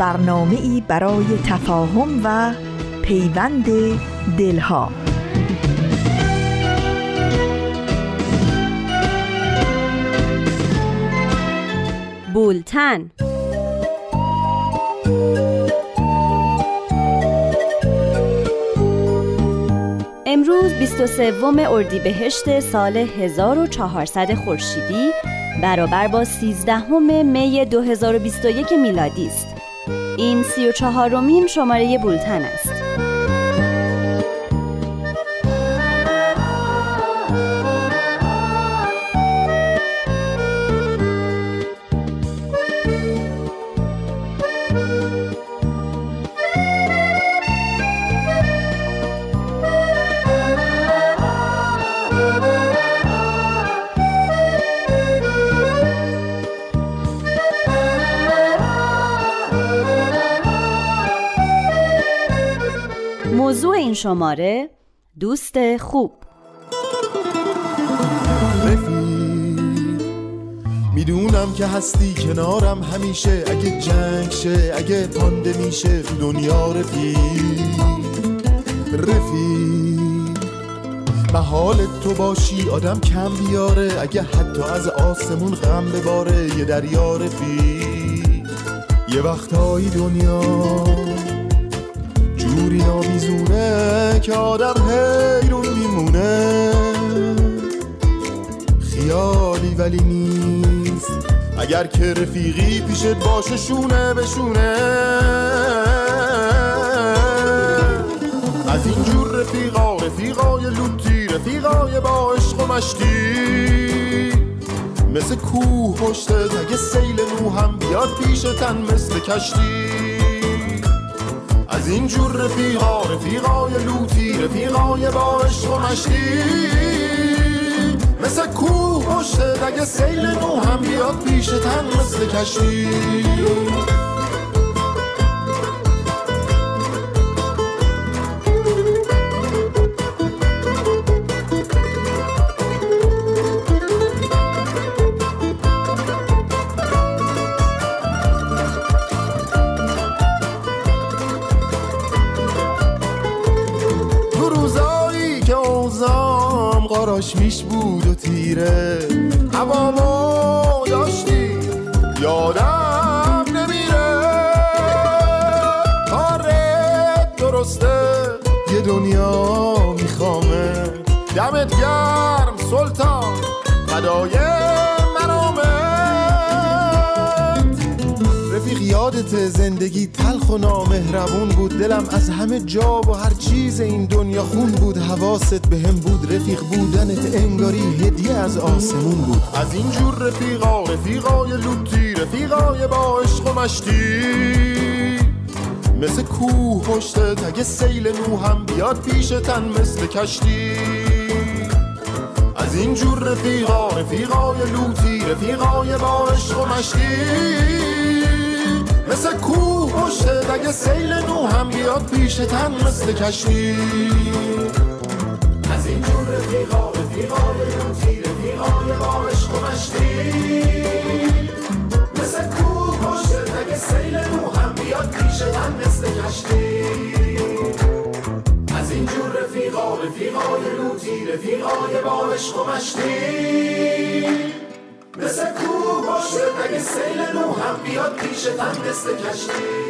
برنامه ای برای تفاهم و پیوند دلها بولتن امروز 23 اردیبهشت سال 1400 خورشیدی برابر با 13 می 2021 میلادی است. این 34 رومین شماره بولتن است. این شماره دوست خوب. می‌دونم که هستی کنارم همیشه. اگه جنگ شه اگه پانده میشه دنیا رفی رفی محال تو باشی آدم کم بیاره. اگه حتی از آسمون غم بباره یه دریا رفی یه وقتایی دنیا جوری نامیزونه که آدم حیرون میمونه. خیالی ولی نیست. اگر که رفیقی پیشت باشه شونه بشونه از اینجور رفیقا رفیقای لوتی رفیقای با عشق و مشتی مثل کوه پشت اگه سیل نو هم بیاد پیشتن مثل کشتی. اینجور رفیقا رفیقای لوتی رفیقای با عشق و مشتی. مثل کوه پشت اگه سیل نو هم بیاد پیش تن مثل کشتی. همه جا و هر چیز این دنیا خون بود حواست به هم بود رفیق بودنت انگاری هدیه از آسمون بود. از اینجور رفیقا رفیقای لوتی رفیقای با عشق و مشتی. مثل کوه پشتت اگه سیل نو هم بیاد پیشتن مثل کشتی. از اینجور رفیقا رفیقای لوتی رفیقای با عشق و مشتی. مثل کوه اگه سیل نو هم بیاد پیش تن مثل کشتی. از این جور رفیقا رفیقای لوتی رفیقای با عشق و مثل کوه پشت اگه سیل نو هم بیاد پیش تن مثل کشتی. از این جور رفیقا رفیقای لوتی رفیقای با عشق و مشتی. مثل کو باشه اگه سیل نو هم بیاد پیشتن مثل کشتی.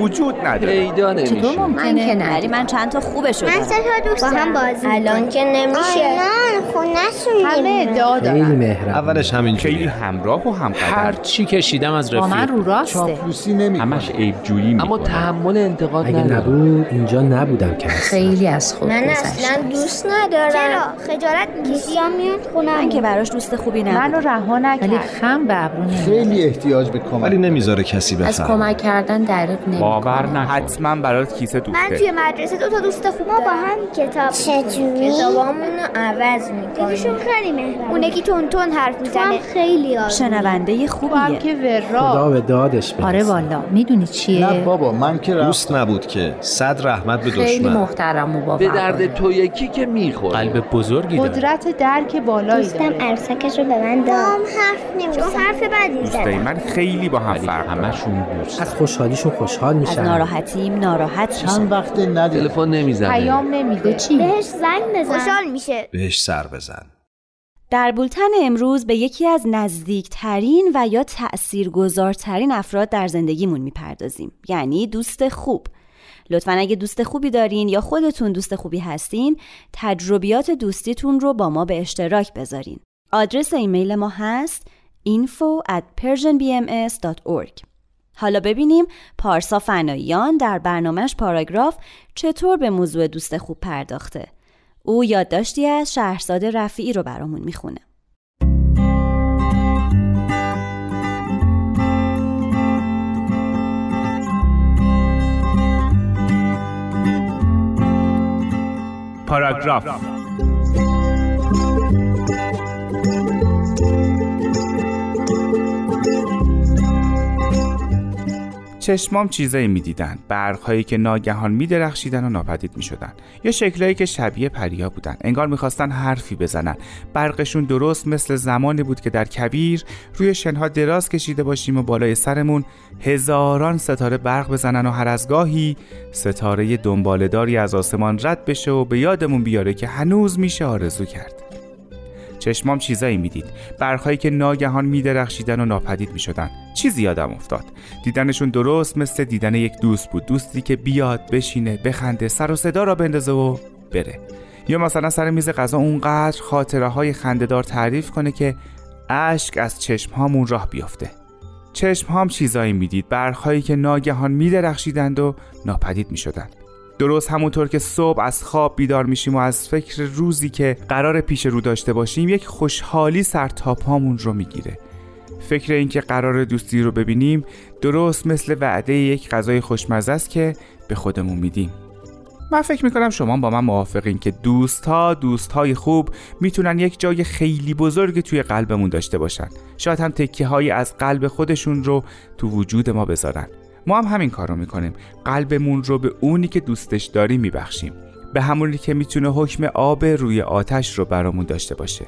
وجود نداره. پیدا نمیشه؟ من که نداری من چند تا خوبش من سه تا دوست با هم بازی الان که نمیشه. خونهشون همه ادعا خیلی دارن. مهربون. اولش همین خیلی همراه و هم هر چی کشیدم از با من رفیق رو راسته. چاپلوسی نمی همش عیب جویی اما می‌کنه تحمل انتقاد اگه ندارم. نبود اینجا نبودم که خیلی از خود من اصلا دوست ندارم. چرا؟ خجالت می‌کشی؟ یا میاد خونم من که براش دوست خوبی منو نبودم رها ولی نکرد خم به ابرو. خیلی احتیاج به کمک ولی نمی‌ذاره کسی از بفهمه. کمک کردن دریغ نمی باور نکن. حتما برات کیسه من دوخته توی مدرسه دو تا دوست خوب ما با هم کتاب چجوری؟ کتابامون رو عوض می‌کنیم. یکیشون خیلی مهربونه اون یکی تون تون حرف می‌زنه. خیلی آروم شنونده خوبیه. که خدا ورا به دادش برسه. آره والا. می‌دونی چیه؟ نه بابا من که رفت دوست نبود که صد رحمت به خیلی دشمن. محترم و به درد تو یکی که می‌خوره. قلب بزرگی داره. قدرت درک بالایی داره. عروسکش رو به من داد. حرف نمیزن چون حرف بدی من خیلی با هم فرق. همشون دوست. از خوشحالیشون خوشحال از میشن ناراحتیم ناراحت میشن. چند وقت ندید تلفن نمی‌زنه. پیام نمیده. چی؟ بهش زنگ بزن. خوشحال میشه. بهش سر بزن. در بولتن امروز به یکی از نزدیکترین و یا تأثیرگذارترین افراد در زندگیمون می‌پردازیم. یعنی دوست خوب. لطفا اگه دوست خوبی دارین یا خودتون دوست خوبی هستین تجربیات دوستیتون رو با ما به اشتراک بذارین. آدرس ایمیل ما هست info at persianbms.org حالا ببینیم پارسا فناییان در برنامهش پاراگراف چطور به موضوع دوست خوب پرداخته. او یادداشتی از شهرزاد رفیعی رو برامون می‌خونه. پاراگراف. چشمام چیزایی می‌دیدن. برقهایی که ناگهان میدرخشیدن و ناپدید می‌شدن. یا شکلایی که شبیه پریا بودن. انگار می‌خواستن حرفی بزنن. برقشون درست مثل زمانی بود که در کبیر روی شنها دراز کشیده باشیم و بالای سرمون هزاران ستاره برق بزنن و هر از گاهی ستاره دنبالداری از آسمان رد بشه و به یادمون بیاره که هنوز میشه آرزو کرد. چشمام چیزایی می‌دید. برخهایی که ناگهان میدرخشیدن و ناپدید می‌شدن. چیزی یادم افتاد. دیدنشون درست مثل دیدن یک دوست بود. دوستی که بیاد بشینه بخنده سر و صدا را بندازه و بره. یا مثلا سر میز غذا اونقدر خاطره های خندهدار تعریف کنه که اشک از چشم هامون راه بیفته چشم هام چیزایی می‌دید. برخهایی که ناگهان میدرخشیدند و ناپدید می‌شدند. درست همونطور که صبح از خواب بیدار میشیم و از فکر روزی که قرار پیش رو داشته باشیم یک خوشحالی سر تا پامون رو می‌گیره. فکر اینکه قرار دوستی رو ببینیم درست مثل وعده یک غذای خوشمزه است که به خودمون میدیم. من فکر می‌کنم شما با من موافقین که دوست ها دوست های خوب می‌تونن یک جای خیلی بزرگ توی قلبمون داشته باشن. شاید هم تکیه هایی از قلب خودشون رو تو وجود ما بذارن. ما هم همین کار رو می‌کنیم. قلبمون رو به اونی که دوستش داریم میبخشیم. به همونی که می‌تونه حکم آب روی آتش رو برامون داشته باشه.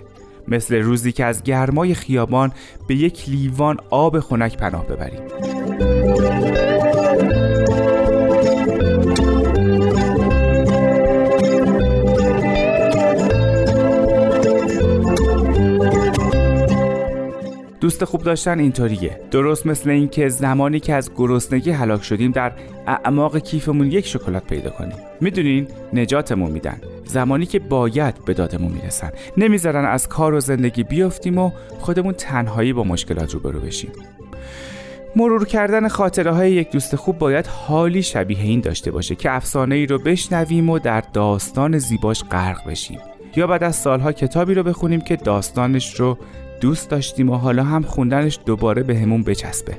مثل روزی که از گرمای خیابان به یک لیوان آب خنک پناه ببریم. دوست خوب داشتن اینطوریه. درست مثل اینکه زمانی که از گرسنگی هلاک شدیم در اعماق کیفمون یک شکلات پیدا کنیم. می‌دونین نجاتمون میدن. زمانی که باید به دادمون می‌رسن. نمی‌ذارن از کار و زندگی بیافتیم و خودمون تنهایی با مشکلات روبرو بشیم. مرور کردن خاطره های یک دوست خوب باید حالی شبیه این داشته باشه که افسانه ای رو بشنویم و در داستان زیباش غرق بشیم. یا بعد از سالها کتابی رو بخونیم که داستانش رو دوست داشتیم و حالا هم خوندنش دوباره به همون بچسبه.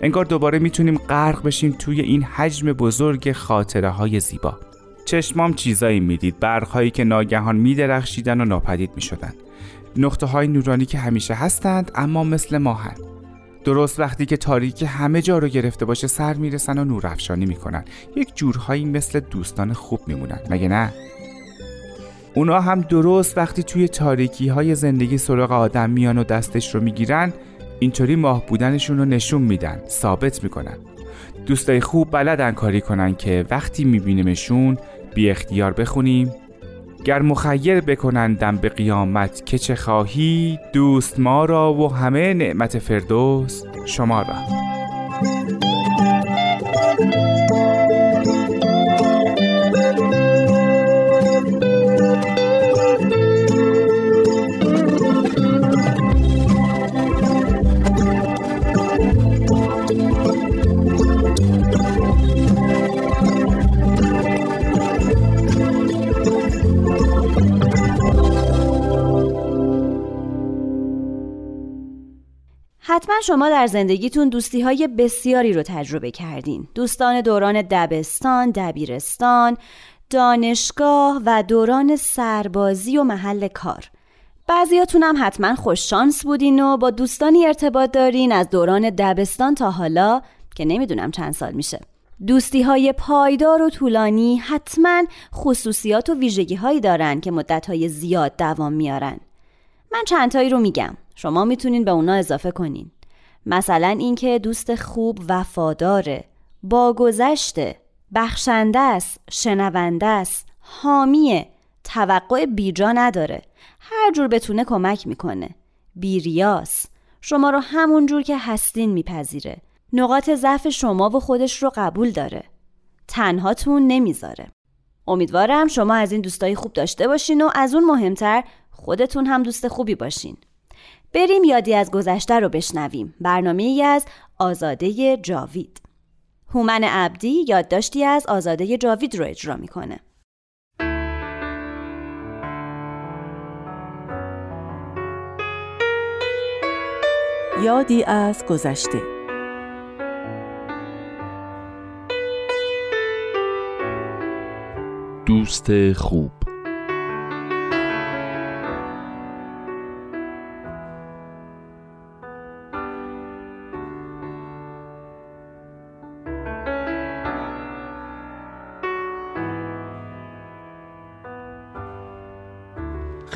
انگار دوباره می‌تونیم غرق بشیم توی این حجم بزرگ خاطره های زیبا. چشمام چیزایی می‌دید برقهایی که ناگهان میدرخشیدن و ناپدید می‌شدن. نقطه های نورانی که همیشه هستند اما مثل ماهن. درست وقتی که تاریکی همه جا رو گرفته باشه سر می‌رسن و نورافشانی می‌کنن. یک جورهایی مثل دوستان خوب میمونن مگه نه؟ اونا هم درست وقتی توی تاریکی های زندگی سراغ آدم میان و دستش رو می‌گیرن اینطوری ماه بودنشون رو نشون میدن ثابت می‌کنن. دوستای خوب بلدن کاری کنن که وقتی میبینیمشون بی اختیار بخونیم. گر مخیر بکنندم به قیامت که چه خواهی دوست ما را و همه نعمت فردوس شما را. شما در زندگیتون دوستی های بسیاری رو تجربه کردین. دوستان دوران دبستان، دبیرستان، دانشگاه و دوران سربازی و محل کار. بعضیاتون هم حتما خوش شانس بودین و با دوستانی ارتباط دارین از دوران دبستان تا حالا که نمی‌دونم چند سال میشه. دوستی های پایدار و طولانی حتما خصوصیات و ویژگی هایی دارن که مدت های زیاد دوام میارن. من چند تایی رو میگم. شما می‌تونین به اونا اضافه کنین. مثلا اینکه دوست خوب وفاداره با گذشته بخشنده است شنونده است حامیه توقع بیجا نداره. هر جور بتونه کمک می‌کنه. بیریاس. شما رو همون جور که هستین میپذیره. نقاط ضعف شما و خودش رو قبول داره. تنهاتون نمی‌ذاره. امیدوارم شما از این دوستای خوب داشته باشین و از اون مهمتر خودتون هم دوست خوبی باشین. بریم یادی از گذشته رو بشنویم. برنامه ای از آزاده جاوید. هومن عبدی یادداشتی از آزاده جاوید رو اجرا می‌کنه. یادی از گذشته. دوست خوب.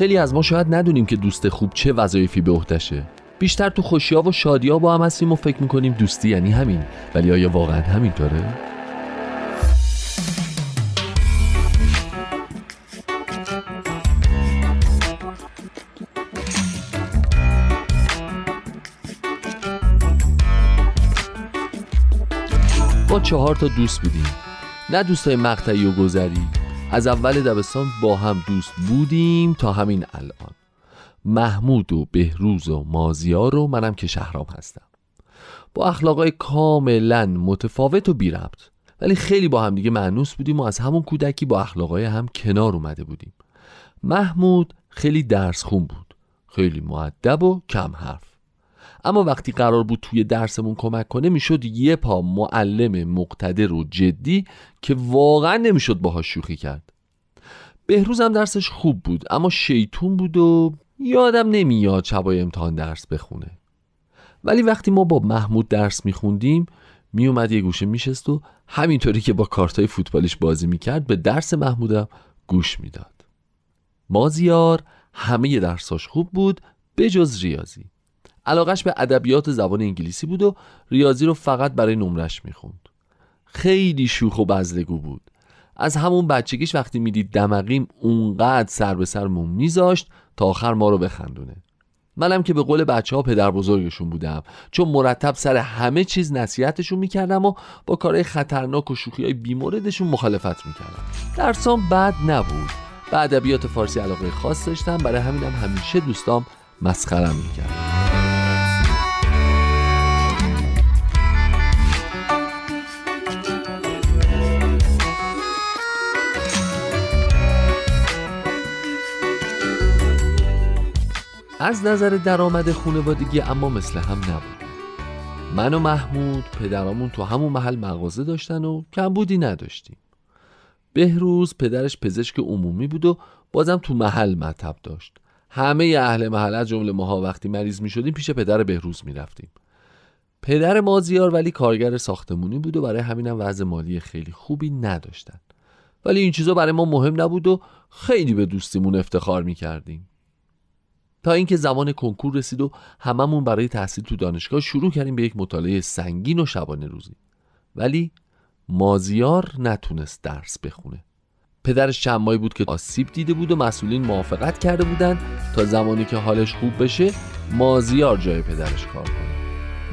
خیلی از ما شاید ندونیم که دوست خوب چه وظایفی به عهدهشه. بیشتر تو خوشیا و شادیا با هم هستیم و فکر می‌کنیم دوستی یعنی همین. ولی آیا واقعا همینطوره؟ ما چهار تا دوست بودیم. نه دوستای مقطعی و گذری. از اول دبستان با هم دوست بودیم تا همین الان. محمود و بهروز و مازیار و منم که شهرام هستم. با اخلاقای کاملا متفاوت و بی ربط ولی خیلی با هم دیگه معنوس بودیم و از همون کودکی با اخلاقای هم کنار اومده بودیم. محمود خیلی درس خون بود. خیلی معدب و کم حرف اما وقتی قرار بود توی درسمون کمک کنه می‌شد یه پا معلم مقتدر و جدی که واقعا نمی‌شد باهاش شوخی کرد. بهروز هم درسش خوب بود اما شیطون بود و یادم نمیاد شبای امتحان درس بخونه. ولی وقتی ما با محمود درس میخوندیم میومد یه گوشه میشست و همینطوری که با کارتای فوتبالش بازی می‌کرد به درس محمودم گوش می‌داد. مازیار همه درساش خوب بود بجز ریاضی. علاقش به ادبیات زبان انگلیسی بود و ریاضی رو فقط برای نمرش می‌خوند. خیلی شوخ و بزلگو بود. از همون بچگیش وقتی می‌دید دمقیم اونقدر سر به سرمون میذاشت تا آخر ما رو بخندونه. منم که به قول بچه ها پدر بزرگشون بودم. چون مرتب سر همه چیز نصیحتشون می‌کردم و با کارهای خطرناک و شوخی های بیموردشون مخالفت می‌کردم. درسام بد نبود. به ادبیات فارسی علاقه خاص داشتم. برای همینم همیشه دوستام مسخرم می‌کردم از نظر درآمد خانوادگی اما مثل هم نبود. من و محمود پدرامون تو همون محل مغازه داشتن و کمبودی نداشتیم. بهروز پدرش پزشک عمومی بود و بازم تو محل مطب داشت. همه اهل محل از جمله ماها وقتی مریض می شدیم پیش پدر بهروز می رفتیم پدر مازیار ولی کارگر ساختمونی بود و برای همینم وضع مالی خیلی خوبی نداشتن. ولی این چیزا برای ما مهم نبود و خیلی به دوستیمون افتخار می کردیم تا اینکه زمان کنکور رسید و هممون برای تحصیل تو دانشگاه شروع کردیم به یک مطالعه سنگین و شبانه روزی. ولی مازیار نتونست درس بخونه. پدرش چند ماهی بود که آسیب دیده بود و مسئولین موافقت کرده بودن تا زمانی که حالش خوب بشه مازیار جای پدرش کار کنه.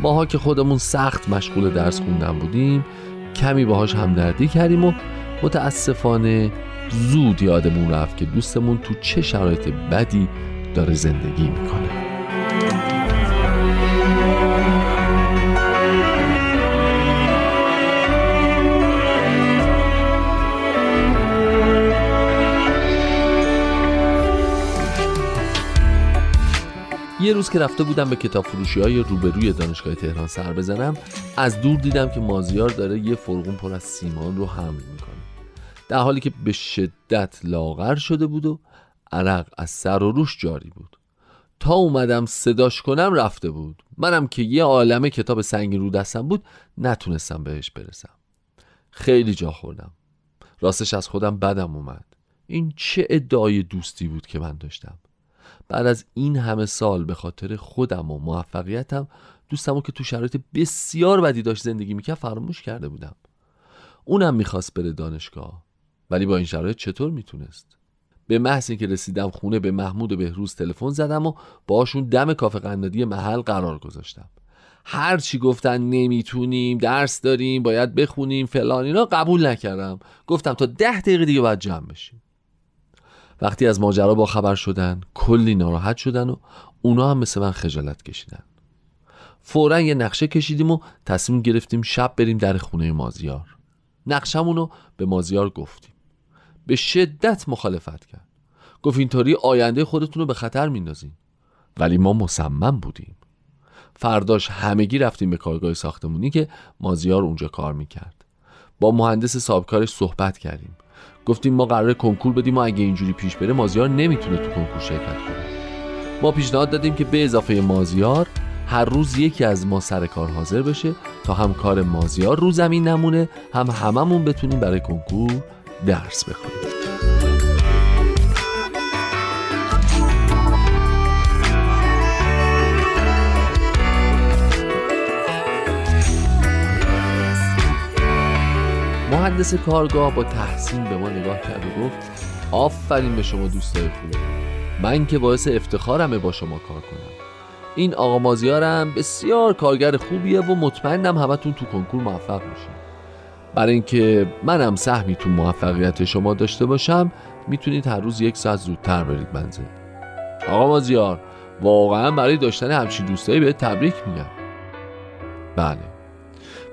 ماها که خودمون سخت مشغول درس خوندن بودیم کمی باهاش همدردی کردیم و متاسفانه زود یادمون رفت که دوستمون تو چه شرایط بدی داره زندگی می‌کنه. یه روز که رفته بودم به کتاب فروشی های روبروی دانشگاه تهران سر بزنم از دور دیدم که مازیار داره یه فرغون پر از سیمان رو حمل می‌کنه. در حالی که به شدت لاغر شده بود و عرق از سر و روش جاری بود. تا اومدم صداش کنم رفته بود. منم که یه عالمه کتاب سنگین رو دستم بود نتونستم بهش برسم. خیلی جا خوردم. راستش از خودم بدم اومد. این چه ادعای دوستی بود که من داشتم. بعد از این همه سال به خاطر خودم و موفقیتم دوستمو که تو شرایط بسیار بدی داشت زندگی می‌کرد فراموش کرده بودم. اونم می‌خواست بره دانشگاه. ولی با این شرایط چطور می‌تونست؟ به محض که رسیدم خونه به محمود و بهروز تلفن زدم و باشون دم کافه قنادی محل قرار گذاشتم. هر چی گفتن نمی‌تونیم درس داریم باید بخونیم فلان اینا قبول نکردم. گفتم تا ده دقیقه دیگه باید جمع بشیم. وقتی از ماجرا با خبر شدن کلی ناراحت شدن و اونا هم مثل من خجالت کشیدن. فورا یه نقشه کشیدیم و تصمیم گرفتیم شب بریم در خونه مازیار. نقشمونو به مازیار گفتیم. به شدت مخالفت کرد. گفت اینطوری آینده خودتون رو به خطر میندازین ولی ما مصمم بودیم. فرداش همگی رفتیم به کارگاه ساختمونی که مازیار اونجا کار می‌کرد. با مهندس صاحبکارش صحبت کردیم. گفتیم ما قرار کنکور بدیم و اگه اینجوری پیش بره مازیار نمی‌تونه تو کنکور شرکت کنه. ما پیشنهاد دادیم که به اضافه مازیار هر روز یکی از ما سر کار حاضر بشه تا هم کار مازیار رو زمین نمونه هم هممون بتونیم برای کنکور درس بخونیم مهندس کارگاه با تحسین به ما نگاه کرد و گفت آفرین به شما دوستای خوب من که باعث افتخارمه با شما کار کنم. این آقا مازیارم بسیار کارگر خوبیه و مطمئنم همتون تو کنکور موفق میشین. برای اینکه منم سهمی تو موفقیت شما داشته باشم می‌تونید هر روز یک ساعت زودتر برید منزل. آقا مازیار واقعا برای داشتن همچین دوستایی به تبریک میگم. بله.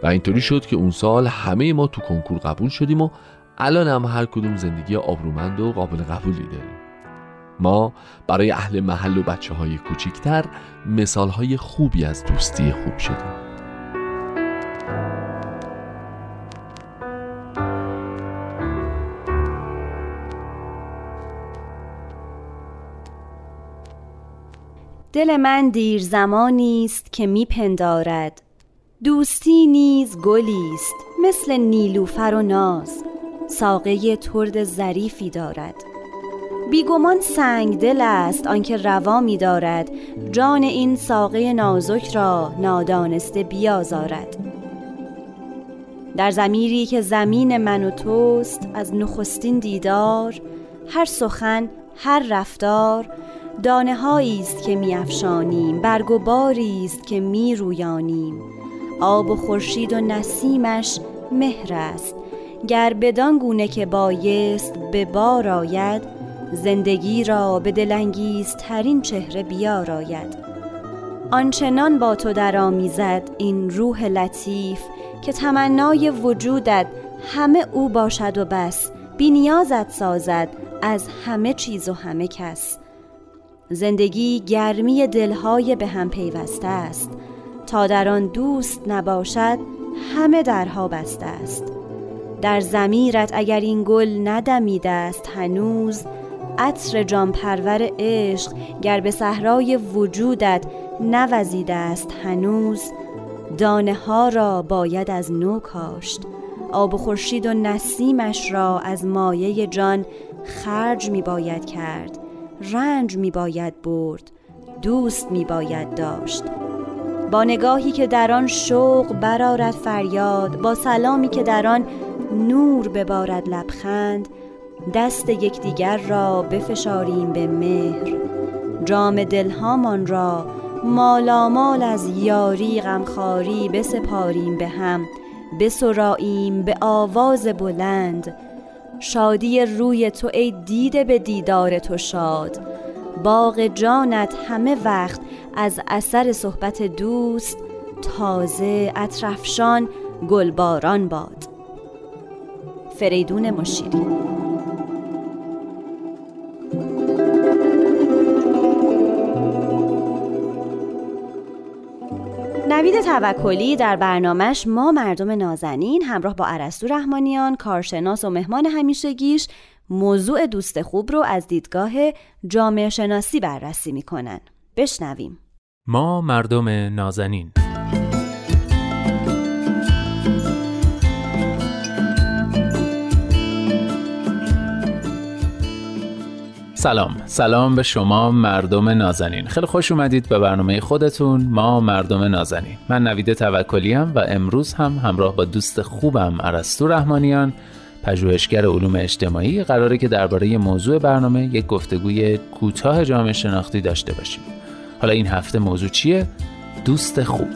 و اینطوری شد که اون سال همه ما تو کنکور قبول شدیم و الان هم هر کدوم زندگی آبرومند و قابل قبولی داریم. ما برای اهل محل و بچه های کوچیکتر مثال های خوبی از دوستی خوب شدیم. دل من دیر زمانی است که میپندارد دوستی نیز گلی است مثل نیلوفر و ناز. ساقه ترد ظریفی دارد. بیگمان سنگ دل است آنکه روا می دارد. جان این ساقه نازک را نادانسته بیازارد. در زمیری که زمین من و توست از نخستین دیدار هر سخن هر رفتار دانه است که می افشانیم برگ و باری است که می رویانیم آب و خورشید و نسیمش مهر است. گر بدان گونه که بایست به بار آید. زندگی را به دلانگیزترین چهره بیاراید. آنچنان با تو درآمیزد این روح لطیف که تمنای وجودت همه او باشد و بس. بینیازت سازد از همه چیز و همه کس. زندگی گرمی دلهای به هم پیوسته است. تا در آن دوست نباشد همه درها بسته است. در زمیرت اگر این گل ندمیده است هنوز عطر جان پرور عشق گر به صحرای وجودت نوزیده است هنوز دانه ها را باید از نو کاشت. آب و خورشید و نسیمش را از مایه جان خرج می باید کرد. رنج می باید برد دوست می باید داشت. با نگاهی که در آن شوق برارد فریاد با سلامی که در آن نور ببارد لبخند دست یکدیگر را بفشاریم به مهر. جام دلهامان را مالامال از یاری غمخواری بسپاریم به هم بسراییم به آواز بلند. شادی روی تو ای دیده به دیدار تو شاد. باغ جانت همه وقت از اثر صحبت دوست تازه اطرفشان گلباران باد. فریدون مشیری نوید توکلی در برنامهش ما مردم نازنین همراه با عرستو رحمانیان کارشناس و مهمان همیشگیش موضوع دوست خوب رو از دیدگاه جامعه شناسی بررسی می‌کنن. بشنویم. ما مردم نازنین. سلام. سلام به شما مردم نازنین. خیلی خوش اومدید به برنامه خودتون. ما مردم نازنین. من نوید توکلیم و امروز هم همراه با دوست خوبم عرستو رحمانیان پژوهشگر علوم اجتماعی قراره که درباره موضوع برنامه یک گفتگوی کوتاه جامعه شناختی داشته باشیم. حالا این هفته موضوع چیه؟ دوست خوب.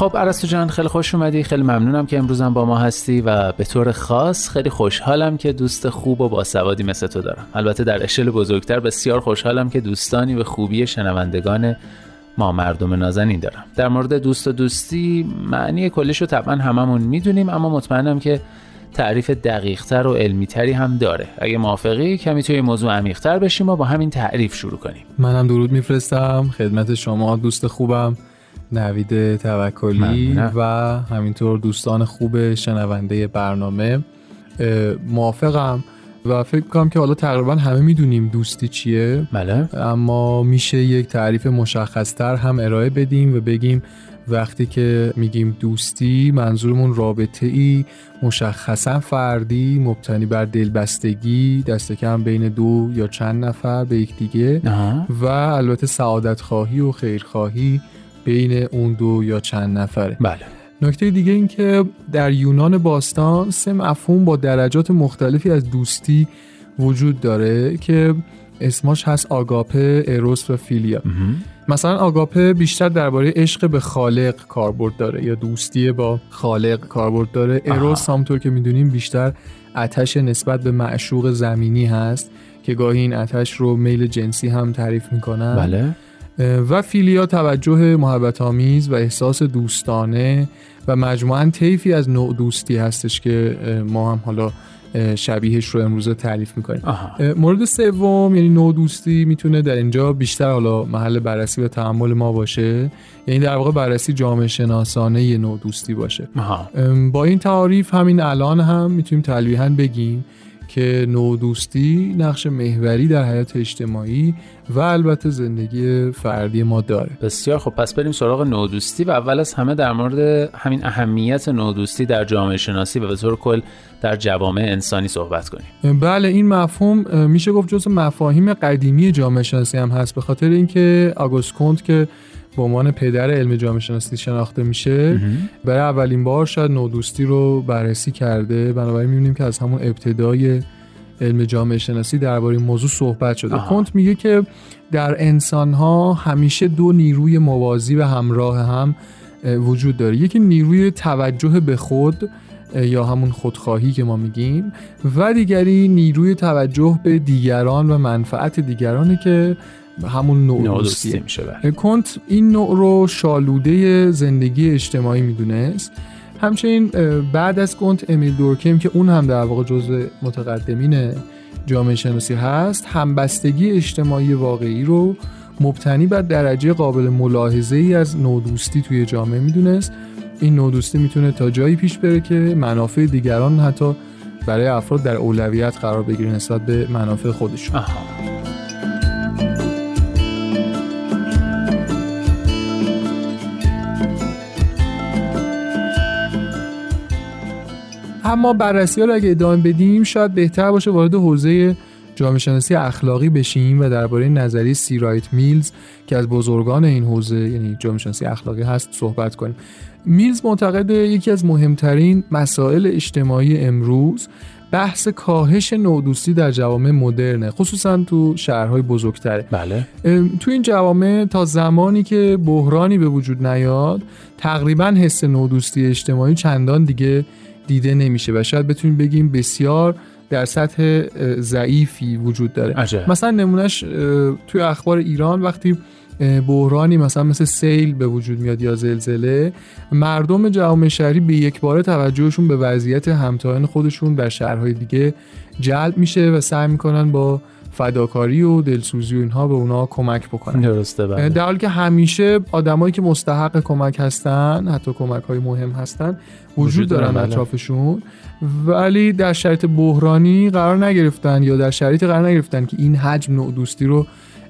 خب عرستو جان خیلی خوش اومدی. خیلی ممنونم که امروزم با ما هستی و به طور خاص خیلی خوشحالم که دوست خوب و باسوادی مثل تو دارم. البته در اشل بزرگتر بسیار خوشحالم که دوستانی به خوبی شنوندگان ما مردم نازنین دارم. در مورد دوست و دوستی معنی کلیش رو طبعا هممون می‌دونیم اما مطمئنم که تعریف دقیقتر و علمیتری هم داره. اگه موافقی کمی توی موضوع عمیقتر بشیم و با همین تعریف شروع کنیم. منم درود میفرستم. خدمت شما دوست خوبم. نوید توکلی و همینطور دوستان خوب شنونده برنامه. موافقم و فکر کنم که حالا تقریبا همه می‌دونیم دوستی چیه. بله. اما میشه یک تعریف مشخصتر هم ارائه بدیم و بگیم وقتی که میگیم دوستی منظورمون رابطه ای مشخصا فردی مبتنی بر دلبستگی دست کم بین دو یا چند نفر به یکدیگه. و البته سعادت خواهی و خیرخواهی. بین اون دو یا چند نفره. بله. نکته دیگه این که در یونان باستان سه مفهوم با درجات مختلفی از دوستی وجود داره که اسماش هست آگاپه، اروس و فیلیا. مثلا آگاپه بیشتر درباره عشق به خالق کاربرد داره یا دوستی با خالق کاربرد داره. اروس همونطور که می‌دونیم بیشتر اتش نسبت به معشوق زمینی هست که گاهی این اتش رو میل جنسی هم تعریف می‌کنن. بله. و فیلیا توجه محبت آمیز و احساس دوستانه و مجموعا طیفی از نوع دوستی هستش که ما هم حالا شبیهش رو امروزه تعریف می‌کنیم. مورد سوم یعنی نوع دوستی می‌تونه در اینجا بیشتر حالا محل بررسی و تعمل ما باشه. یعنی در واقع بررسی جامعه شناسانه یه نوع دوستی باشه. با این تعاریف همین الان هم می‌تونیم تلویحا بگیم که نوع دوستی نقش محوری در حیات اجتماعی و البته زندگی فردی ما داره. بسیار خب پس بریم سراغ نوع دوستی و اول از همه در مورد همین اهمیت نوع دوستی در جامعه شناسی و به طور کل در جوامع انسانی صحبت کنیم. بله این مفهوم میشه گفت جزء مفاهیم قدیمی جامعه شناسی هم هست به خاطر اینکه آگوست کنت که به عنوان پدر علم جامعه شناسی شناخته میشه. برای اولین بار شاید نودوستی رو بررسی کرده. بنابراین می‌بینیم که از همون ابتدای علم جامعه شناسی درباره موضوع صحبت شده. کنت میگه که در انسان ها همیشه دو نیروی موازی و همراه هم وجود داره. یکی نیروی توجه به خود یا همون خودخواهی که ما میگیم و دیگری نیروی توجه به دیگران و منفعت دیگرانه که همون نوع, نوع میشه کنت این نوع رو شالوده زندگی اجتماعی می‌دونست. همچنین بعد از کنت امیل دورکیم که اون هم در واقع جزء متقدمین جامعه شناسی هست همبستگی اجتماعی واقعی رو مبتنی بر درجه قابل ملاحظه ای از نودوستی توی جامعه می‌دونست. این نودوستی می‌تونه تا جایی پیش بره که منافع دیگران حتی برای افراد در اولویت قرار بگیره نسبت به منافع خودشون. آها. اما بررسی ها رو اگه ادامه بدیم شاید بهتر باشه وارد حوزه جامعه شناسی اخلاقی بشیم و درباره نظریه سیرایت میلز که از بزرگان این حوزه یعنی جامعه شناسی اخلاقی هست صحبت کنیم. میلز معتقد یکی از مهمترین مسائل اجتماعی امروز بحث کاهش نودوستی در جوامع مدرنه خصوصا تو شهرهای بزرگتره. بله. تو این جوامع تا زمانی که بحرانی به وجود نیاد تقریبا حس نودوستی اجتماعی چندان دیگه دیده نمیشه و شاید بتونیم بگیم بسیار در سطح ضعیفی وجود داره عجب. مثلا نمونهش توی اخبار ایران وقتی بحرانی مثلا مثل سیل به وجود میاد یا زلزله مردم جوامع شهری به یک باره توجهشون به وضعیت همتایان خودشون در شهرهای دیگه جلب میشه و سعی می‌کنن با فداکاری و دلسوزی و اینها به اونا کمک بکنن درسته بله. در حالی که همیشه آدمایی که مستحق کمک هستن حتی کمک های مهم هستن وجود, دارن بله. اطرافشون ولی در شرایط بحرانی قرار نگرفتن یا در شرایط قرار نگرفتن که این حجم نوع دوستی رو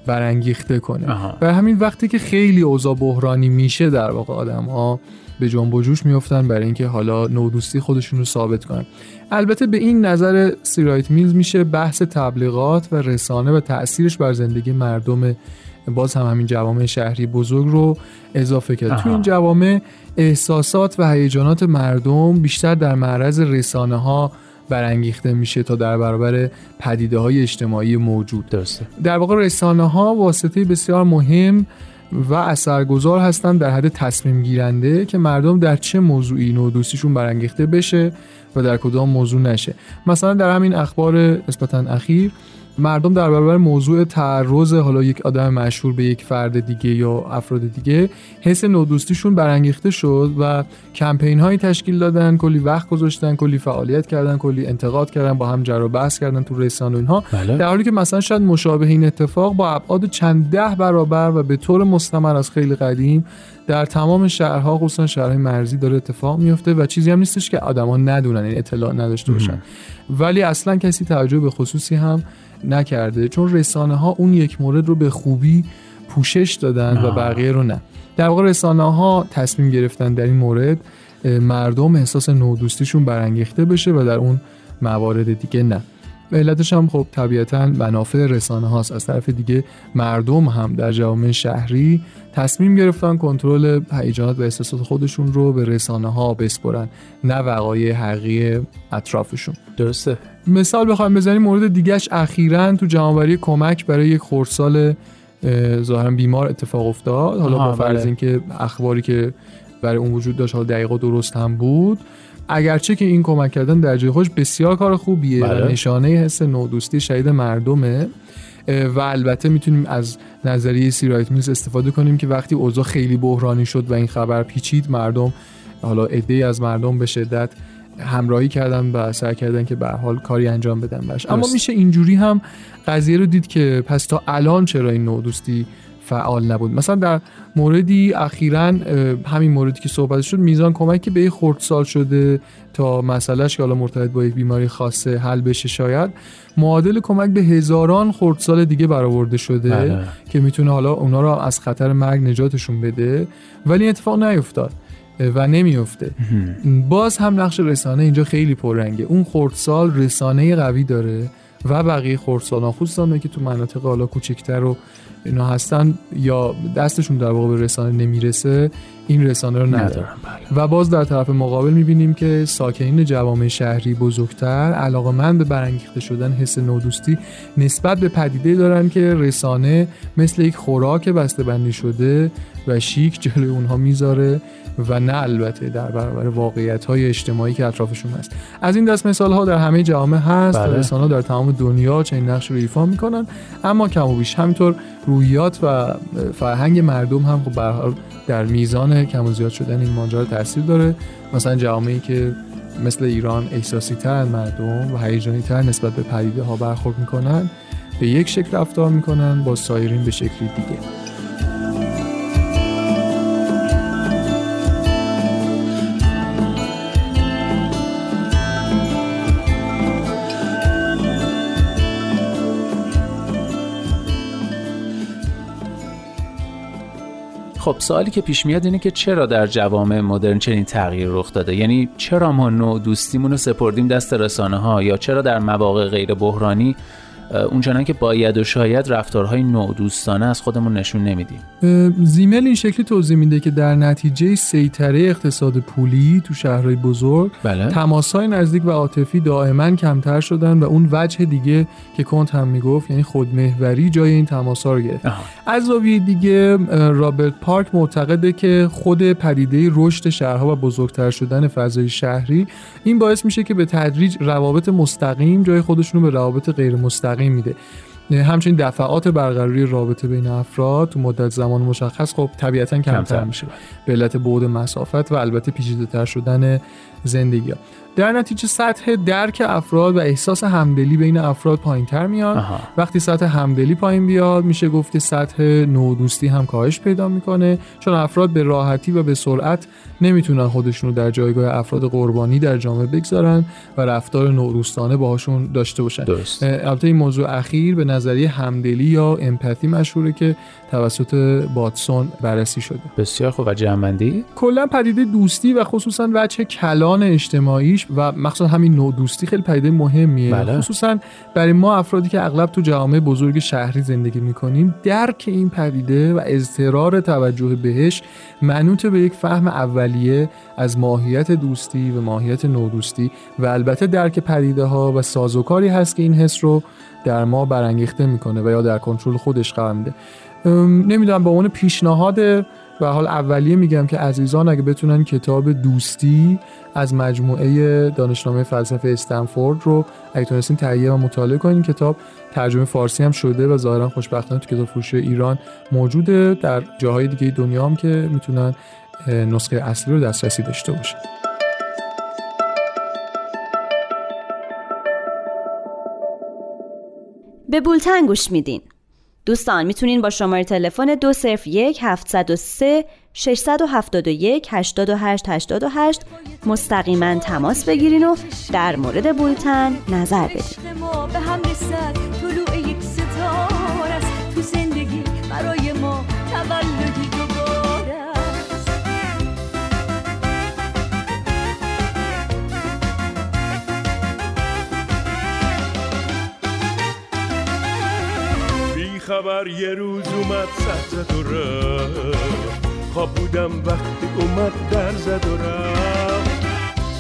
برانگیخته کنه. و همین وقتی که خیلی اوضاع بحرانی میشه در واقع آدم ها به جنب و جوش میفتن برای اینکه حالا نودوستی خودشون رو ثابت کنن. البته به این نظر سیرایت میلز میشه بحث تبلیغات و رسانه و تاثیرش بر زندگی مردم باز هم همین جوامع شهری بزرگ رو اضافه کرد. تو این جوامع احساسات و هیجانات مردم بیشتر در معرض رسانه ها برانگیخته میشه تا در برابر پدیده های اجتماعی موجود. درسته. در واقع رسانه ها واسطه بسیار مهم و اثرگذار هستند در حد تصمیم گیرنده که مردم در چه موضوعی نودوستیشون برانگیخته بشه و در کدام موضوع نشه. مثلا در همین اخبار نسبتا اخیر مردم در برابر موضوع تعرض حالا یک آدم مشهور به یک فرد دیگه یا افراد دیگه حس نودوستیشون برانگیخته شد و کمپین هایی تشکیل دادن کلی وقت گذاشتن کلی فعالیت کردن کلی انتقاد کردن با هم جر و بحث کردن تو رسانه اینها. بله. در حالی که مثلا شاید مشابه این اتفاق با ابعاد چند ده برابر و به طور مستمر از خیلی قدیم در تمام شهرها خصوصا شهرهای مرزی داره اتفاق میفته و چیزی هم نیستش که آدما ندونن این اطلاع نداشته باشن. ولی اصلا کسی توجه به خصوصی هم نکرده چون رسانه ها اون یک مورد رو به خوبی پوشش دادن و. بقیه رو نه در واقع رسانه ها تصمیم گرفتن در این مورد مردم احساس نودوستیشون برانگیخته بشه و در اون موارد دیگه نه علتش هم خب طبیعتا منافع رسانه هاست. از طرف دیگه مردم هم در جوامع شهری تصمیم گرفتن کنترل هیجانات و احساسات خودشون رو به رسانه ها بسپرن نه وقایع حقیقی اطرافشون. درسته. مثال بخوایم بزنیم مورد دیگهش اخیرا تو جمعآوری کمک برای یک خردسال اه، ظاهرا بیمار اتفاق افتاد. حالا با فرض بله. اینکه اخباری که برای اون وجود داشت حالا دقیقا درست هم بود. اگرچه که این کمک کردن در جای خودش بسیار کار خوبیه بله. و نشانه حس نودوستی شدید مردمه و البته می‌تونیم از نظریه سیرایت میلز استفاده کنیم که وقتی اوضاع خیلی بحرانی شد و این خبر پیچید مردم حالا عده از مردم به شدت همراهی کردن و سعی کردن که به حال کاری انجام بدن براش اما. میشه اینجوری هم قضیه رو دید که پس تا الان چرا این نوع دوستی فعال نبود. مثلا در موردی اخیرا همین موردی که صحبت شد میزان کمکی به خردسال شده تا مسئلهش که حالا مرتبط با یک بیماری خاصه حل بشه شاید. معادل کمک به هزاران خردسال دیگه برآورده شده بله. که می‌تونه حالا اونا رو از خطر مرگ نجاتشون بده. ولی این اتفاق نیفتاد و نمیفته باز هم نقش رسانه اینجا خیلی پررنگه. اون خردسال رسانه قوی داره. و بقیه خردسالان خصوصا که تو مناطق حالا کوچکتر و اینا هستن یا دستشون در واقع به رسانه نمی‌رسه این رسانه رو ندارن و باز در طرف مقابل می‌بینیم که ساکنین جوامع شهری بزرگتر علاقمند به برانگیخته شدن حس نودوستی نسبت به پدیده دارن که رسانه مثل یک خوراک بسته‌بندی شده و شیک جلوی اونها می‌ذاره و نه البته در برابر واقعیت های اجتماعی که اطرافشون هست. از این دست مثال ها در همه جامعه هست بله. رسانه در تمام دنیا چنین نقش رو ایفا می‌کنن اما کم و بیش همینطور روحیات و فرهنگ مردم هم خب در میزان کم و زیاد شدن این ماجرا تاثیر داره. مثلا جامعه‌ای که مثل ایران احساسی تر مردم و هیجانی تر نسبت به پدیده ها برخورد می‌کنن به یک شکل رفتار می‌کنن با سایرین به شکلی دیگه. خب سوالی که پیش میاد اینه که چرا در جوامع مدرن چنین تغییر رخ داده؟ یعنی چرا ما نوع دوستیمون رو سپردیم دست رسانه ها یا چرا در مواقع غیر بحرانی اونچنان که باید و شاید رفتارهای نوع دوستانه از خودمون نشون نمیدیم. زیمل این شکلی توضیح میده که در نتیجه سیطره اقتصاد پولی تو شهرهای بزرگ بله. تماسهای نزدیک و عاطفی دائما کمتر شدن و اون وجه دیگه که کنت هم می‌گفت یعنی خودمحوری جای این تماسها رو گرفت. از زاویه دیگه رابرت پارک معتقده که خود پدیده رشد شهرها و بزرگتر شدن فضای شهری این باعث میشه که به تدریج روابط مستقیم جای خودشون رو به روابط غیر مستقیم میده. همچنین دفعات برقراری رابطه بین افراد تو مدت زمان مشخص خب طبیعتا کمتر کمتر. میشه. به علت بعد مسافت و البته پیچیده تر شدن زندگی ها. در نتیجه سطح درک افراد و احساس همدلی بین افراد پایین تر میاد. آها. وقتی سطح همدلی پایین بیاد میشه گفت که سطح نودوستی هم کاهش پیدا می‌کنه. چون افراد به راحتی و به سرعت نمی‌تونن خودشون رو در جایگاه افراد قربانی در جامعه بگذارن و رفتار نودوستانه باهاشون داشته باشن. البته این موضوع اخیر به نظریه همدلی یا امپاتی مشهوره که توسط باتسون بررسی شده. بسیار خوب. و جمعندی کلا پدیده دوستی و خصوصا وجه کلان اجتماعیش و مخصوصا همین نوع دوستی خیلی پدیده مهمیه بله. خصوصا برای ما افرادی که اغلب تو جوامع بزرگ شهری زندگی می‌کنیم درک این پدیده و اضطرار توجه بهش منوط به یک فهم اولیه از ماهیت دوستی و ماهیت نودوستی و البته درک پدیده ها و سازوکاری هست که این حس رو در ما برانگیخته می‌کنه و یا در کنترل خودش قرار میده نمی‌دونم به عنوان پیشنهاد و حال اولیه میگم که عزیزان اگه بتونن کتاب دوستی از مجموعه دانشنامه فلسفه استنفورد رو اگه تونستین تهیه و مطالعه کنین کتاب ترجمه فارسی هم شده و ظاهرا خوشبختانه تو کتاب فروشی ایران موجوده. در جاهای دیگه دنیا هم که می‌تونن نسخه اصلی رو دسترسی داشته باشن. به بولتن گوش میدین. دوستان می‌تونین با شماره تلفن 201 703 671 88 88 مستقیما تماس بگیرین و در مورد بولتن نظر بدین. خبر یه روز اومد سر زد و رفت. خواب بودم وقتی اومد در زد و رفت.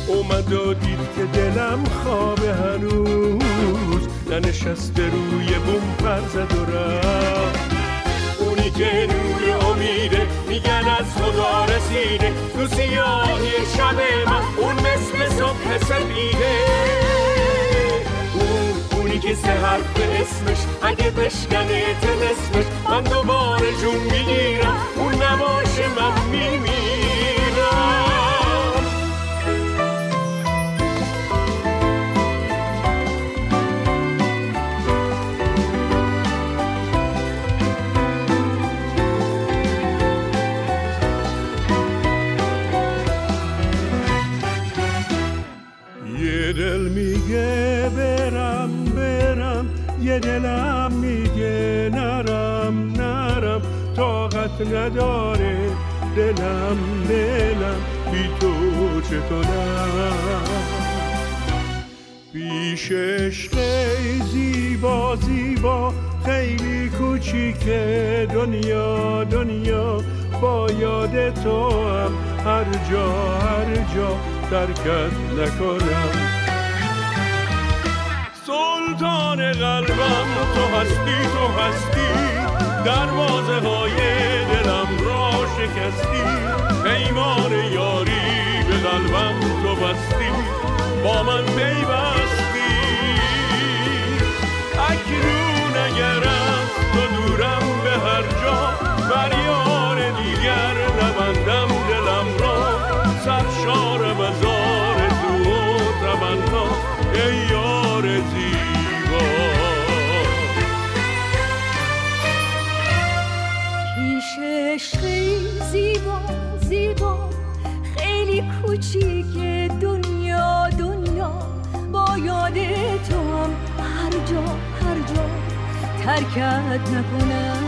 اومد و دید که دلم خوابه هنوز. ننشسته روی بوم پر زد و رفت. اونی که نور امیده میگن از خدا رسیده. تو سیاهی شب من اون مثل صبح سپیده. که سه حرف اسمش اگه بشکنه تلسمش من دوباره جون می‌گیرم اون نباشه من میمیرم دلم میگه نرم نرم. طاقت نداره. دلم دلم. بی تو چه کنم؟ پیش عشق زیبا زیبا. خیلی کوچیکه دنیا دنیا. با یاد تو هم هر جا هر جا ترکت نکنم. سلطان قلبم تو هستی تو هستی. دروازه های دلم را شکستی. پیمان یاری به قلبم تو بستی. با من پیوستی. ترکت نکنم.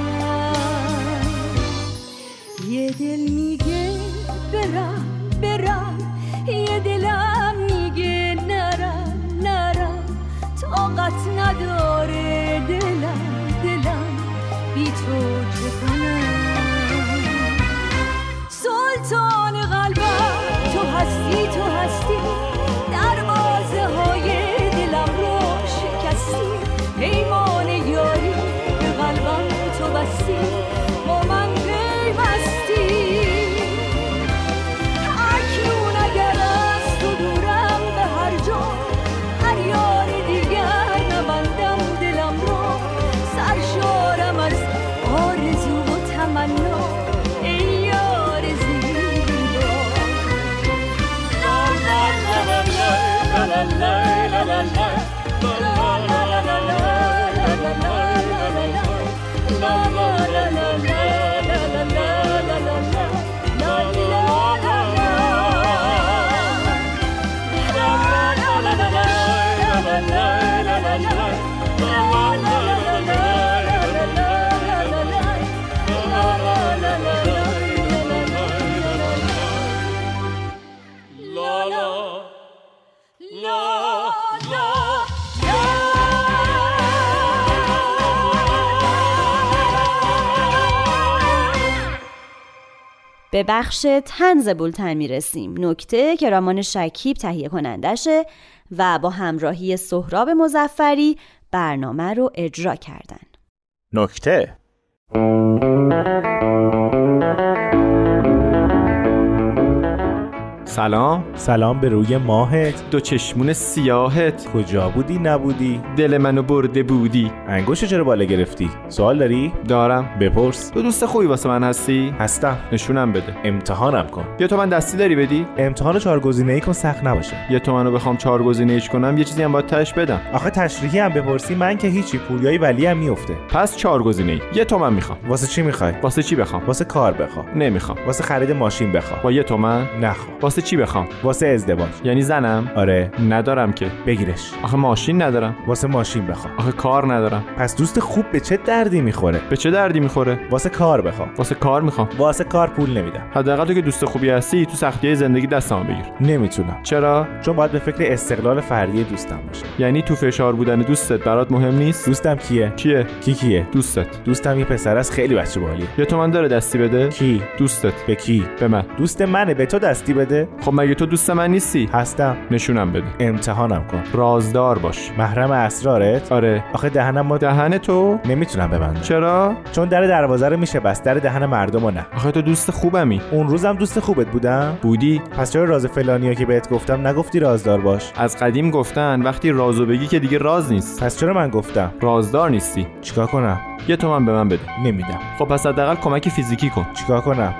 یه دل میگه برم برم. یه دلم میگه نرم نرم. طاقت نداره دلم دلم. بی تو چه کنم؟ سلطان قلبم تو هستی بخش تنز بولتن می‌رسیم. نکته که رامان شکیب تهیه کنندشه و با همراهی سهراب مزفری برنامه رو اجرا کردن. نکته. سلام. سلام به روی ماهت. دو چشمون سیاهت. کجا بودی نبودی؟ دل منو برده بودی. انگوشو چرا بالا گرفتی؟ سوال داری؟ دارم. بپرس. تو دوست خوبی واسه من هستی؟ هستم. نشونم بده. امتحانم کن. یه تو من دستی داری بدی؟ امتحان چهار گزینه‌ای کن سخت نباشه. یه تو منو بخوام چهار گزینه ایش کنم یه چیزی هم باید تهش بدم. آخه تشریحی هم بپرسی من که هیچی پوریای ولی هم میفته پس چهار گزینه ای یه تومن می‌خوام. واسه چی می‌خوای؟ واسه چی بخوام؟ واسه کار بخوام نمی‌خوام. واسه خرید ماشین بخوام با یه تومن نخوام واسه چی بخوام؟ واسه ازدواج. یعنی زنم؟ آره. ندارم که. بگیرش. آخه ماشین ندارم. واسه ماشین بخوام. آخه کار ندارم. پس دوست خوب به چه دردی می‌خوره؟ به چه دردی می‌خوره؟ واسه کار بخوام. واسه کار می‌خوام. واسه کار پول نمیدم. حداقل تو که دوست خوبی هستی تو سختی زندگی دستمو بگیر. نمی‌تونم. چرا؟ چون باید به فکر استقلال فردی دوستم باشه. یعنی تو فشار بودن دوستت برات مهم نیست؟ دوستم کیه؟ کیه؟ کی کیه؟ دوستت. دوستم یه پسر است خیلی بچه باحالیه یه تومن داره دستی بده؟ کی؟ دوستت. به کی؟ به من. دوست منه به تو دستی بده. خب مگه تو دوست من نیستی؟ هستم. نشونم بده. امتحانم کن. رازدار باش. محرم اسرارت؟ آره. آخه دهنم ما دهن تو؟ نمی‌تونم ببندم. چرا؟ چون در دروازه رو میشه بس در دهن مردم نه. آخه تو دوست خوبمی. اون روزم دوست خوبت بودم؟ بودی. پس چرا راز فلانیا که بهت گفتم نگفتی رازدار باش؟ از قدیم گفتن وقتی رازو بگی که دیگه راز نیست. پس چرا من گفتم؟ رازدار نیستی. چیکار کنم؟ یه تومن به من بده. نمیدم. خب پس حداقل کمک فیزیکی کن. چیکار کنم؟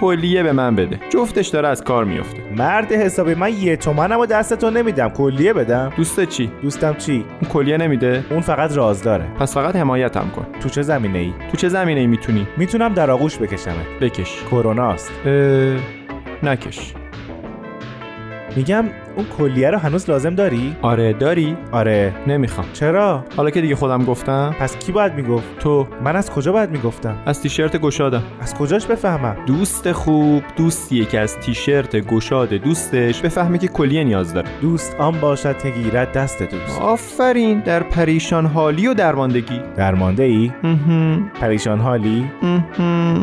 کلیه به من بده. جفتش داره از کار میفته. مرد حسابی من یه تومنم و دستتو نمیدم. کلیه بدم. دوست چی؟ دوستم چی؟ اون کلیه نمیده؟ اون فقط راز داره. پس فقط حمایتم کن. تو چه زمینه ای تو چه زمینه ای می‌تونی؟ می‌تونم در آغوش بکشمت. بکش. کروناست اه... نکش. میگم اون کلیه رو هنوز لازم داری؟ آره داری؟ آره. نمی‌خوام. چرا؟ حالا که دیگه خودم گفتم. پس کی باید می‌گفت؟ تو. من از کجا باید می‌گفتم؟ از تیشرت گشادم. از کجاش بفهمم؟ دوست خوب دوستیه که از تیشرت گشاد دوستش. بفهمه که کلیه نیاز داره. دوست آن باشد که گیرد دست دوست. آفرین. در پریشان حالی و درماندگی. درمانده ای؟ پریشان حالی؟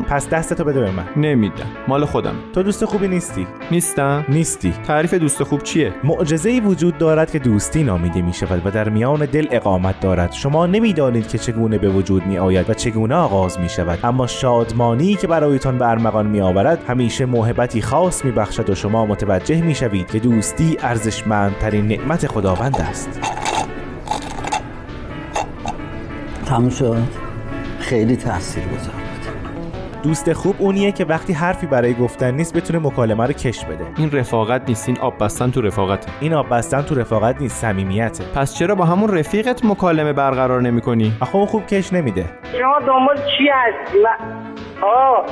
پس دستتو بده به من. نمیدم. مال خودم. تو دوست خوبی نیستی. نیستم. نیستی. تعریف دوست خوب چیه؟ معجزه ای وجود دارد که دوستی نامیده می شود و در میان دل اقامت دارد. شما نمی‌دانید که چگونه به وجود می آید و چگونه آغاز می شود اما شادمانی که برایتان به ارمغان می آورد همیشه موهبتی خاص می بخشد و شما متوجه می شوید که دوستی ارزشمندترین نعمت خداوند است. تموم شد. خیلی تاثیر گذار دوست خوب اونیه که وقتی حرفی برای گفتن نیست بتونه مکالمه رو کش بده. این رفاقت نیست این آب بستن تو رفاقته. این آب بستن تو رفاقت نیست صمیمیته. پس چرا با همون رفیقت مکالمه برقرار نمی‌کنی؟ آخه اون خوب کش نمیده. شما دنبال چی هستی آه.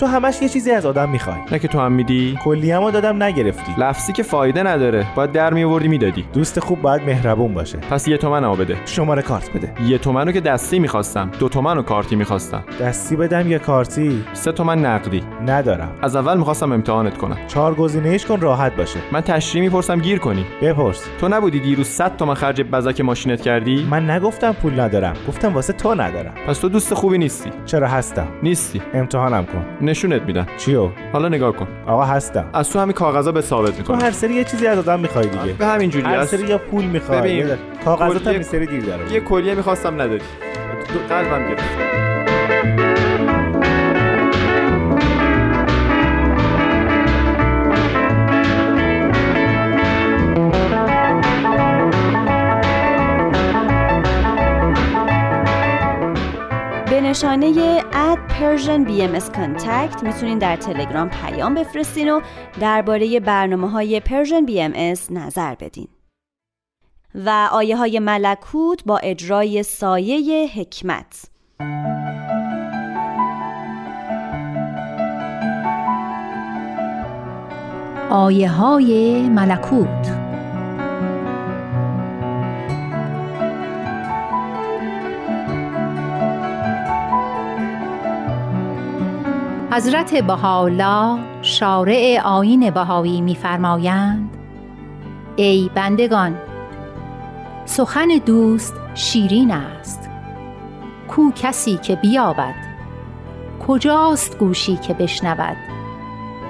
تو همش یه چیزی از آدم می‌خوای. نه که تو هم میدی؟ کلیه‌مو دادم نگرفتی. لفظی که فایده نداره. باید در میآوردی می‌دادی. دوست خوب باید مهربون باشه. پس یه تومن بده. شماره کارت بده. یه تومنو که دستی می‌خواستم. دو تومن و کارتی می‌خواستم. دستی بدم یا کارتی؟ سه تومن نقدی. ندارم. از اول می‌خواستم امتحانت کنم. چهار گزینه‌ایش کن راحت باشه. من تشریح می‌پرسم گیر کنی. بپرس. تو نبودی دیروز 100 تومن خرج بزک ماشینت کردی؟ من نگفتم پول ندارم. گفتم واسه تو ندارم. پس تو دوست خوبی نیستی. چرا هستم؟ نیستی. امتحانم کن. نشونت میدم چیو؟ حالا نگاه کن. آقا هستم. از تو همین کاغذا به ثابت تو می‌کنم هر سری یه چیزی از آدم می‌خوای دیگه. به همین جوری هر سری یا پول می‌خوای. ببین کاغذات هم سری دیر داره یه کلیه می‌خواستم ندادی دو قلبم گرفت. نشانه اد Persian BMS Contact می‌تونین در تلگرام پیام بفرستین و درباره برنامه های Persian BMS نظر بدین. و آیه های ملکوت با اجرای سایه حکمت آیه های ملکوت حضرت بهاءالله شارع آیین بهایی می‌فرمایند ای بندگان سخن دوست شیرین است. کو کسی که بیابد کجاست گوشی که بشنود؟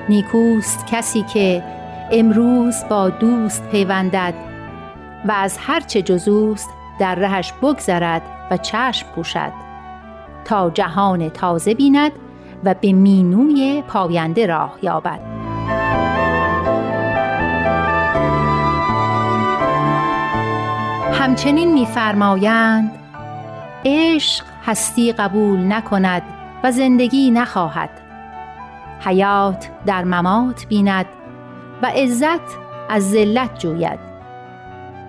نیکوست کسی که امروز با دوست پیوندد و از هرچه جزوست در رهش بگذرد و چشم پوشد. تا جهان تازه بیند و به مینوی پاینده راه یابد. همچنین می‌فرمایند عشق هستی قبول نکند و زندگی نخواهد. حیات در ممات بیند و عزت از ذلت جوید.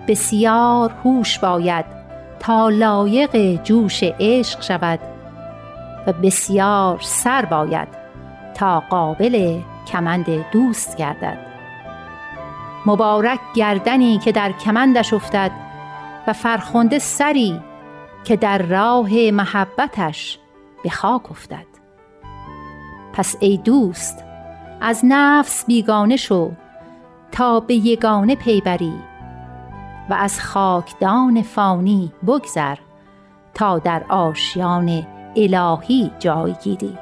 بسیار هوش باید تا لایق جوش عشق شود. و بسیار سر باید تا قابل کمند دوست گردد. مبارک گردنی که در کمندش افتد و فرخنده سری که در راه محبتش به خاک افتد. پس ای دوست از نفس بیگانه شو تا به یگانه پی بری و از خاکدان فانی بگذر تا در آشیان الهی جای گیری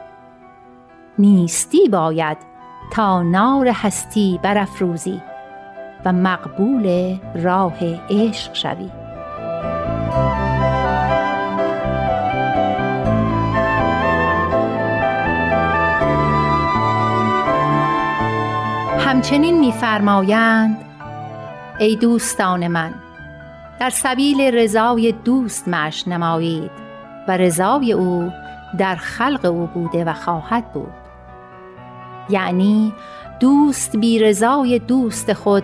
نیستی باید تا نار هستی برافروزی و مقبول راه عشق شوی. همچنین می‌فرمایند ای دوستان من در سبیل رضای دوست مش نمایید و رضای او در خلق او بوده و خواهد بود. یعنی دوست بی رضای دوست خود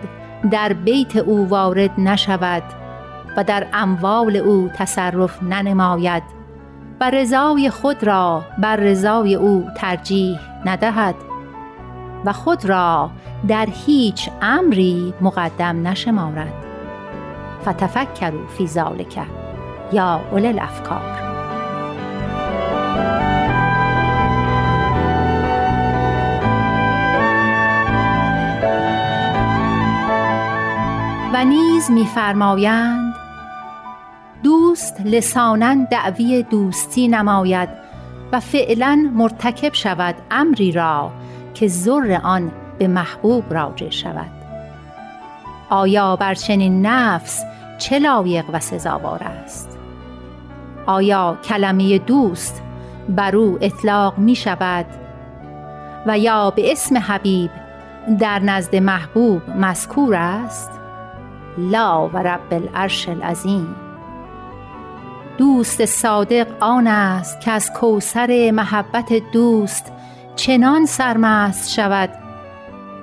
در بیت او وارد نشود و در اموال او تصرف ننماید و رضای خود را بر رضای او ترجیح ندهد و خود را در هیچ امری مقدم نشمارد. فتفکروا فی ذلک یا اولی الافکار و نیز می‌فرمایند دوست لسانا دعوی دوستی نماید و فعلا مرتکب شود امری را که زر آن به محبوب راجع شود. آیا بر چنین نفس چه لایق و سزاوار است؟ آیا کلمه دوست بر او اطلاق می شود؟ و یا به اسم حبیب در نزد محبوب مذکور است؟ لا و رب العرش العظیم. دوست صادق آن است که از کوثر محبت دوست چنان سرمست شود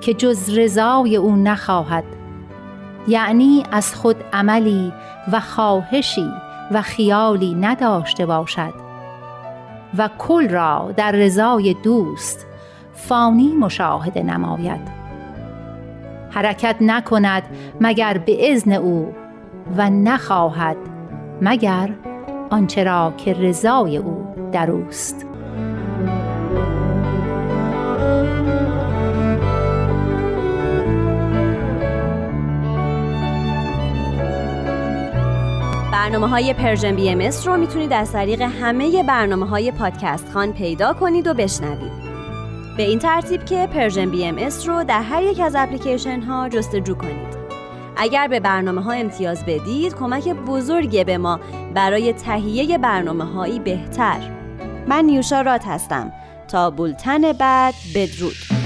که جز رضای او نخواهد. یعنی از خود عملی و خواهشی و خیالی نداشته باشد و کل را در رضای دوست فانی مشاهده نماید. حرکت نکند مگر به اذن او و نخواهد مگر آنچه را که رضای او در اوست. برنامه های Persian BM رو می‌تونید از طریق همه برنامه های پادکست‌خوان پیدا کنید و بشنوید. به این ترتیب که Persian BM رو در هر یک از اپلیکیشن ها جستجو کنید. اگر به برنامه ها امتیاز بدید کمک بزرگی به ما برای تهیه برنامه هایی بهتر. من نیوشا رات هستم. تا بولتن بعد بدرود.